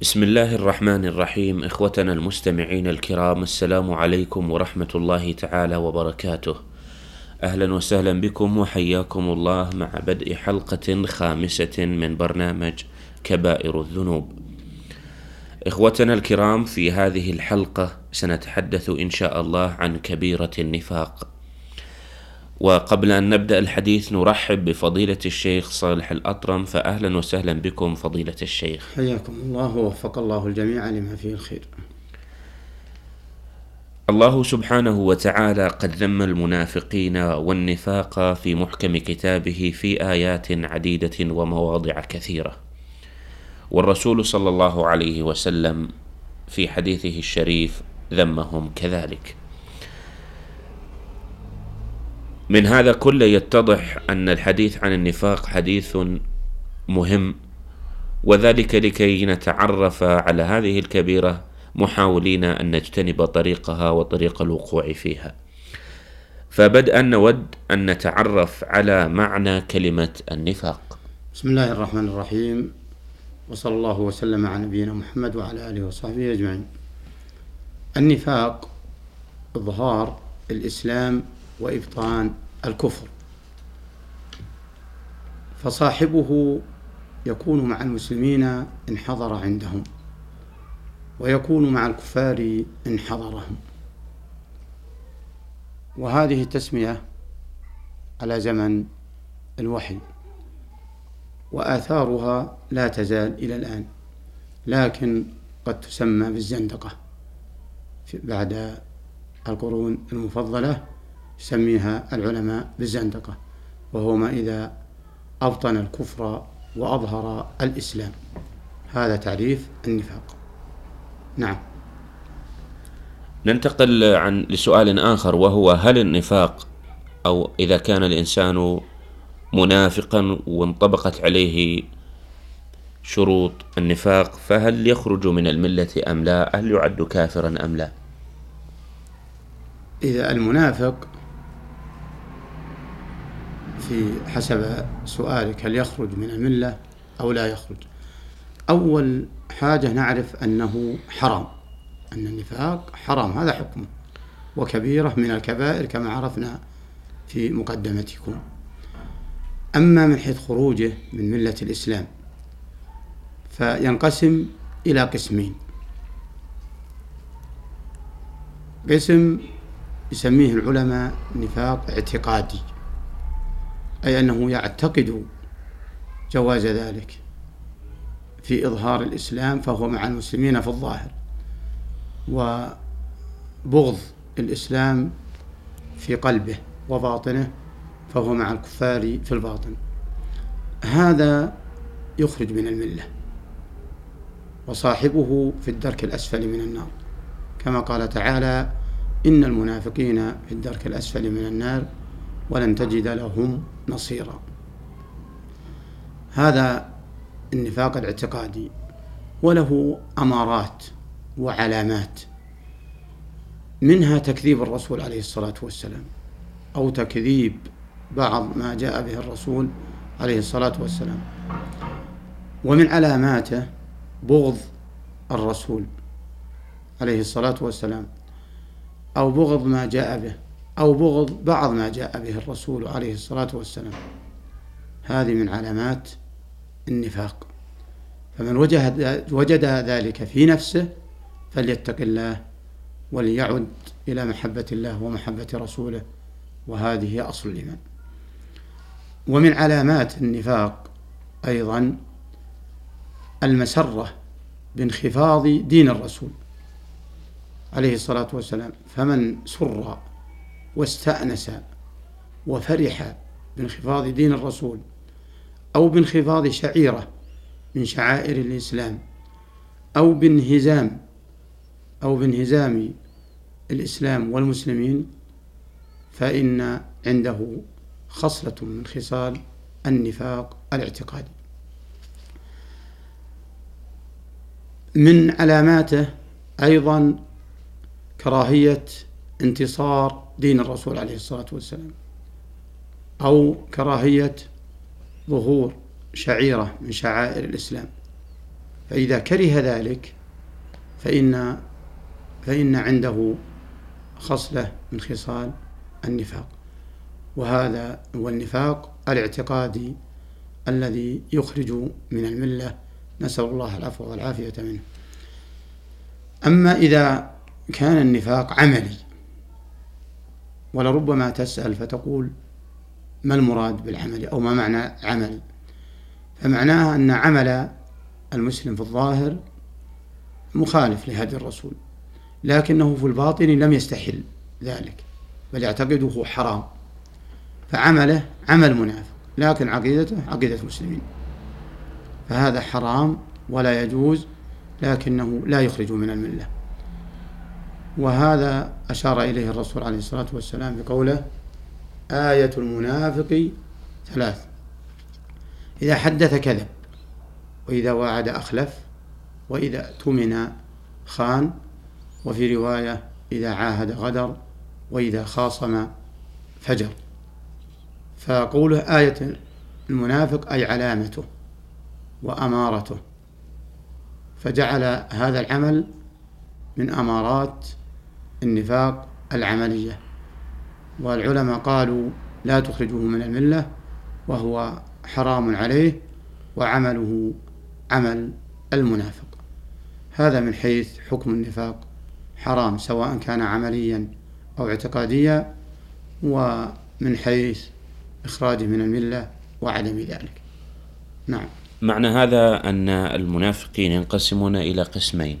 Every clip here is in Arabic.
بسم الله الرحمن الرحيم إخوتنا المستمعين الكرام السلام عليكم ورحمة الله تعالى وبركاته. أهلا وسهلا بكم وحياكم الله مع بدء حلقة خامسة من برنامج كبائر الذنوب. إخوتنا الكرام في هذه الحلقة سنتحدث إن شاء الله عن كبيرة النفاق. وقبل أن نبدأ الحديث نرحب بفضيلة الشيخ صالح الأطرم فأهلا وسهلا بكم فضيلة الشيخ. حياكم الله ووفق الله الجميع لما فيه الخير. الله سبحانه وتعالى قد ذم المنافقين والنفاق في محكم كتابه في آيات عديدة ومواضع كثيرة. والرسول صلى الله عليه وسلم في حديثه الشريف ذمهم كذلك. من هذا كله يتضح أن الحديث عن النفاق حديث مهم وذلك لكي نتعرف على هذه الكبيرة محاولين أن نجتنب طريقها وطريق الوقوع فيها. فبدءا نود أن نتعرف على معنى كلمة النفاق. بسم الله الرحمن الرحيم وصلى الله وسلم على نبينا محمد وعلى آله وصحبه أجمعين. النفاق إظهار الإسلام وإبطان الكفر. فصاحبه يكون مع المسلمين إن حضر عندهم ويكون مع الكفار إن حضرهم. وهذه التسمية على زمن الوحي وآثارها لا تزال إلى الآن لكن قد تسمى بالزندقة بعد القرون المفضلة. يسميها العلماء بالزندقة وهو ما إذا أبطن الكفر وأظهر الإسلام. هذا تعريف النفاق. نعم. ننتقل عن لسؤال آخر وهو هل النفاق أو إذا كان الإنسان منافقا وانطبقت عليه شروط النفاق فهل يخرج من الملة أم لا؟ هل يعد كافرا أم لا؟ إذا المنافق في حسب سؤالك هل يخرج من الملة أو لا يخرج؟ أول حاجة نعرف أنه حرام أن النفاق حرام هذا حكمه وكبيرة من الكبائر كما عرفنا في مقدمتكم. أما من حيث خروجه من ملة الإسلام فينقسم إلى قسمين. قسم يسميه العلماء نفاق اعتقادي. أي أنه يعتقد جواز ذلك في إظهار الإسلام فهو مع المسلمين في الظاهر وبغض الإسلام في قلبه وباطنه فهو مع الكفار في الباطن. هذا يخرج من الملة وصاحبه في الدرك الأسفل من النار. كما قال تعالى إن المنافقين في الدرك الأسفل من النار. ولن تجد لهم نصيرا. هذا النفاق الاعتقادي وله أمارات وعلامات منها تكذيب الرسول عليه الصلاة والسلام أو تكذيب بعض ما جاء به الرسول عليه الصلاة والسلام. ومن علاماته بغض الرسول عليه الصلاة والسلام أو بغض ما جاء به أو بغض بعض ما جاء به الرسول عليه الصلاة والسلام. هذه من علامات النفاق. فمن وجد, وجد ذلك في نفسه فليتق الله وليعد إلى محبة الله ومحبة رسوله وهذه هي أصل الإيمان. ومن علامات النفاق أيضا المسرة بانخفاض دين الرسول عليه الصلاة والسلام. فمن سر واستأنس وفرح بانخفاض دين الرسول أو بانخفاض شعيرة من شعائر الإسلام أو بانهزام أو بانهزام الإسلام والمسلمين فإن عنده خصلة من خصال النفاق الاعتقادي. من علاماته أيضا كراهية انتصار دين الرسول عليه الصلاة والسلام أو كراهية ظهور شعيرة من شعائر الإسلام. فإذا كره ذلك فإن فإن عنده خصلة من خصال النفاق. وهذا هو النفاق الاعتقادي الذي يخرج من الملة. نسأل الله العفو والعافية منه. أما إذا كان النفاق عملي ولربما تسأل فتقول ما المراد بالعمل أو ما معنى عمل؟ فمعناها أن عمل المسلم في الظاهر مخالف لهدي الرسول لكنه في الباطن لم يستحل ذلك بل يعتقده حرام. فعمله عمل منافق لكن عقيدته عقيدة مسلمين فهذا حرام ولا يجوز لكنه لا يخرج من الملة. وهذا أشار إليه الرسول عليه الصلاة والسلام بقوله آية المنافق ثلاث إذا حدث كذب وإذا وعد أخلف وإذا اؤتمن خان وفي رواية إذا عاهد غدر وإذا خاصم فجر. فقوله آية المنافق أي علامته وأمارته. فجعل هذا العمل من أمارات النفاق العملية. والعلماء قالوا لا تخرجه من الملة وهو حرام عليه وعمله عمل المنافق. هذا من حيث حكم النفاق. حرام سواء كان عمليا أو اعتقاديا ومن حيث إخراجه من الملة وعدم ذلك. نعم. معنى هذا أن المنافقين ينقسمون إلى قسمين.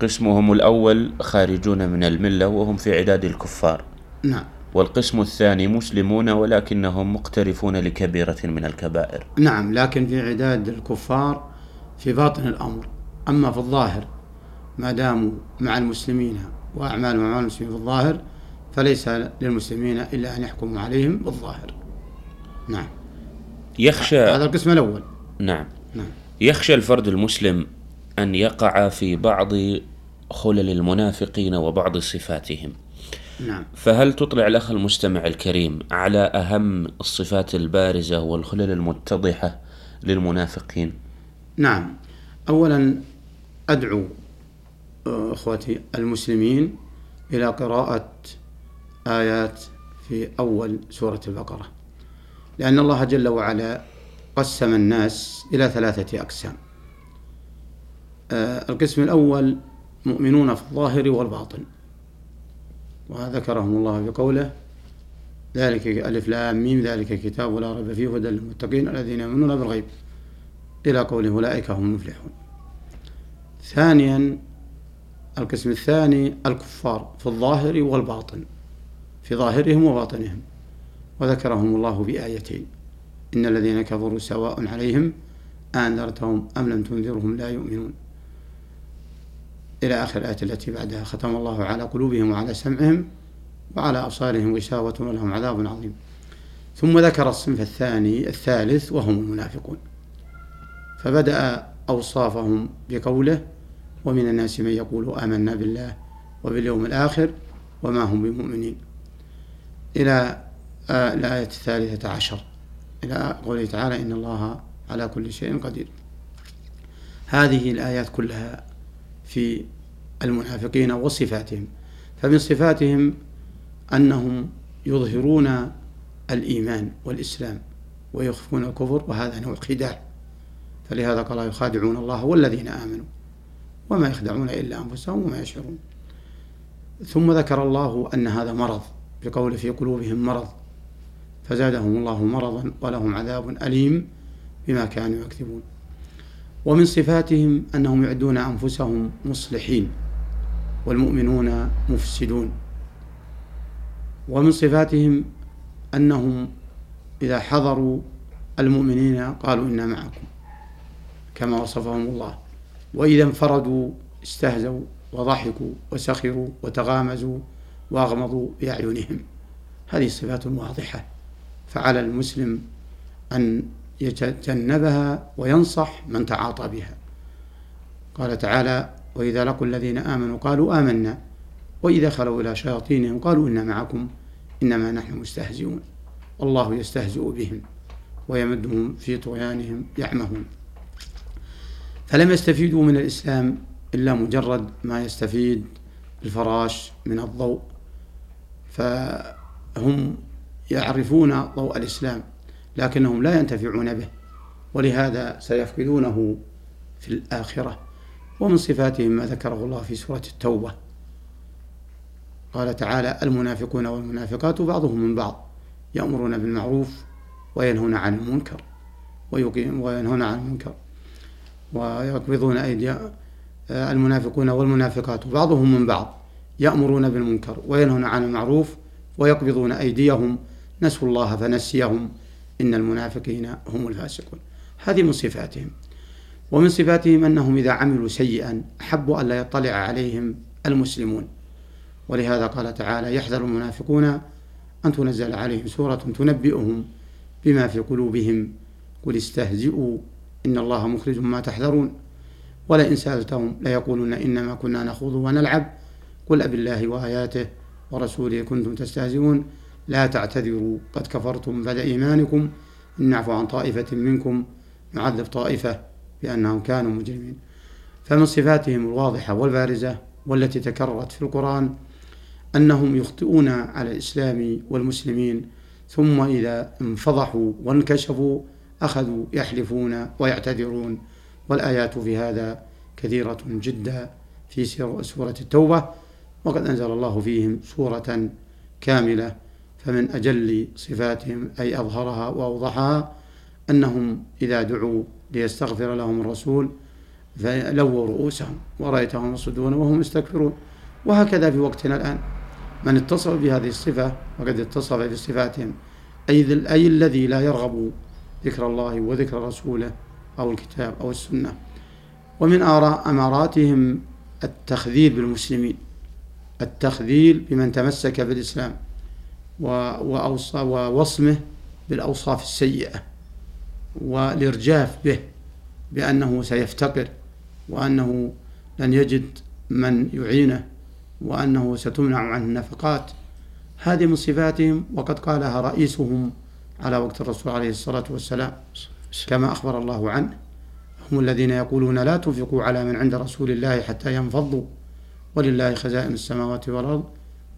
قسمهم الأول خارجون من الملة وهم في عداد الكفار. نعم. والقسم الثاني مسلمون ولكنهم مقترفون لكبيرة من الكبائر. نعم لكن في عداد الكفار في باطن الأمر. أما في الظاهر ما داموا مع المسلمين وأعمالهم مع المسلمين في الظاهر فليس للمسلمين إلا أن يحكموا عليهم بالظاهر. نعم. يخشى هذا القسم الأول. نعم. نعم. يخشى الفرد المسلم أن يقع في بعض خلل المنافقين وبعض صفاتهم. نعم. فهل تطلع الأخ المستمع الكريم على أهم الصفات البارزة والخلل المتضحة للمنافقين؟ نعم. أولا أدعو آه، إخوتي المسلمين إلى قراءة آيات في أول سورة البقرة. لأن الله جل وعلا قسم الناس إلى ثلاثة أقسام. القسم الأول مؤمنون في الظاهر والباطن. وذكرهم الله بقوله ذلك ألف لام ميم ذلك كتاب لا ريب فيه هدى للمتقين الذين يؤمنون بالغيب. إلى قوله أولئك هم المفلحون. ثانيا القسم الثاني الكفار في الظاهر والباطن في ظاهرهم وباطنهم. وذكرهم الله بآيتين إن الذين كفروا سواء عليهم أنذرتهم أم لم تنذرهم لا يؤمنون. إلى آخر الآية التي بعدها. ختم الله على قلوبهم وعلى سمعهم وعلى أبصارهم غشاوة ولهم عذاب عظيم. ثم ذكر الصنف الثاني الثالث وهم المنافقون. فبدأ أوصافهم بقوله ومن الناس من يقول آمنا بالله وباليوم الآخر وما هم بمؤمنين. إلى الآية الثالثة عشر. إلى قوله تعالى إن الله على كل شيء قدير. هذه الآيات كلها في المنافقين وصفاتهم فمن صفاتهم أنهم يظهرون الإيمان والإسلام ويخفون الكفر وهذا نوع خداع فلهذا قال يخادعون الله والذين آمنوا وما يخدعون إلا أنفسهم وما يشعرون. ثم ذكر الله أن هذا مرض بقول في قلوبهم مرض. فزادهم الله مرضا ولهم عذاب أليم بما كانوا يكذبون. ومن صفاتهم أنهم يعدون أنفسهم مصلحين والمؤمنون مفسدون. ومن صفاتهم أنهم إذا حضروا المؤمنين قالوا إنا معكم كما وصفهم الله. وإذا انفردوا استهزوا وضحكوا وسخروا وتغامزوا وأغمضوا بأعينهم. هذه صفات واضحة فعلى المسلم أن يتجنبها وينصح من تعاطى بها. قال تعالى وإذا لقوا الذين آمنوا قالوا آمنا وإذا خلوا إلى شياطينهم قالوا إنا معكم إنما نحن مستهزئون. والله يستهزئ بهم ويمدهم في طغيانهم يعمهون. فلم يستفيدوا من الإسلام إلا مجرد ما يستفيد الفراش من الضوء فهم يعرفون ضوء الإسلام. لكنهم لا ينتفعون به ولهذا سيفقدونه في الآخرة. ومن صفاتهم ما ذكره الله في سورة التوبة. قال تعالى المنافقون والمنافقات بعضهم من بعض يأمرون بالمعروف وينهون عن المنكر ويقيم وينهون عن المنكر ويقبضون أيدي المنافقون والمنافقات بعضهم من بعض يأمرون بالمنكر وينهون عن المعروف ويقبضون أيديهم. نسوا الله فنسيهم. إن المنافقين هم الفاسقون. هذه من صفاتهم. ومن صفاتهم أنهم إذا عملوا سيئا أحبوا أن لا يطلع عليهم المسلمون. ولهذا قال تعالى يحذر المنافقون أن تنزل عليهم سورة تنبئهم بما في قلوبهم. قل استهزئوا إن الله مخرج ما تحذرون. ولئن سألتهم ليقولن إنما كنا نخوض ونلعب. قل أب الله وآياته ورسوله كنتم تستهزئون. لا تعتذروا قد كفرتم بعد إيمانكم. إن نعفو عن طائفة منكم نعذب طائفة بأنهم كانوا مجرمين. فمن صفاتهم الواضحة والبارزة والتي تكررت في القرآن أنهم يخطئون على الإسلام والمسلمين ثم إذا انفضحوا وانكشفوا أخذوا يحلفون ويعتذرون. والآيات في هذا كثيرة جدا في سورة التوبة. وقد أنزل الله فيهم سورة كاملة. فمن أجل صفاتهم أي أظهرها وأوضحها أنهم إذا دعوا ليستغفر لهم الرسول فلووا رؤوسهم ورأيتهم يصدون وهم يستكبرون. وهكذا في وقتنا الآن. من اتصف بهذه الصفة وقد اتصف بصفاتهم أي, أي الذي لا يرغب ذكر الله وذكر رسوله أو الكتاب أو السنة. ومن آراء أماراتهم التخذيل بالمسلمين التخذيل بمن تمسك بالإسلام. ووصمه بالأوصاف السيئة والإرجاف به بأنه سيفتقر وأنه لن يجد من يعينه وأنه ستمنع عنه النفقات. هذه من صفاتهم وقد قالها رئيسهم على وقت الرسول عليه الصلاة والسلام كما أخبر الله عنه. هم الذين يقولون لا تنفقوا على من عند رسول الله حتى ينفضوا. ولله خزائن السماوات والأرض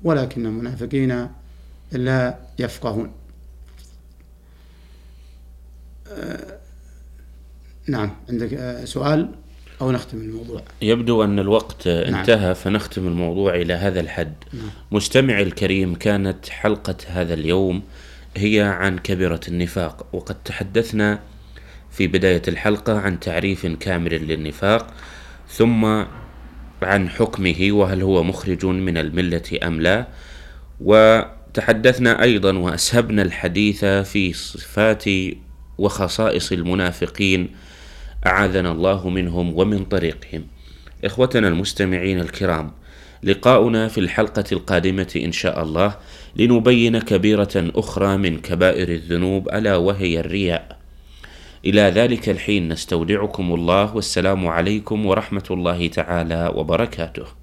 ولكن المنافقين لا يفقهون آه، نعم عندك آه، سؤال أو نختم الموضوع يبدو أن الوقت نعم. انتهى فنختم الموضوع إلى هذا الحد نعم. مستمعي الكريم كانت حلقة هذا اليوم هي عن كبيرة النفاق وقد تحدثنا في بداية الحلقة عن تعريف كامل للنفاق ثم عن حكمه وهل هو مخرج من الملة أم لا وتحدثنا أيضا وأسهبنا الحديث في صفات وخصائص المنافقين أعاذنا الله منهم ومن طريقهم. إخوتنا المستمعين الكرام لقاؤنا في الحلقة القادمة إن شاء الله لنبين كبيرة أخرى من كبائر الذنوب ألا وهي الرياء. إلى ذلك الحين نستودعكم الله والسلام عليكم ورحمة الله تعالى وبركاته.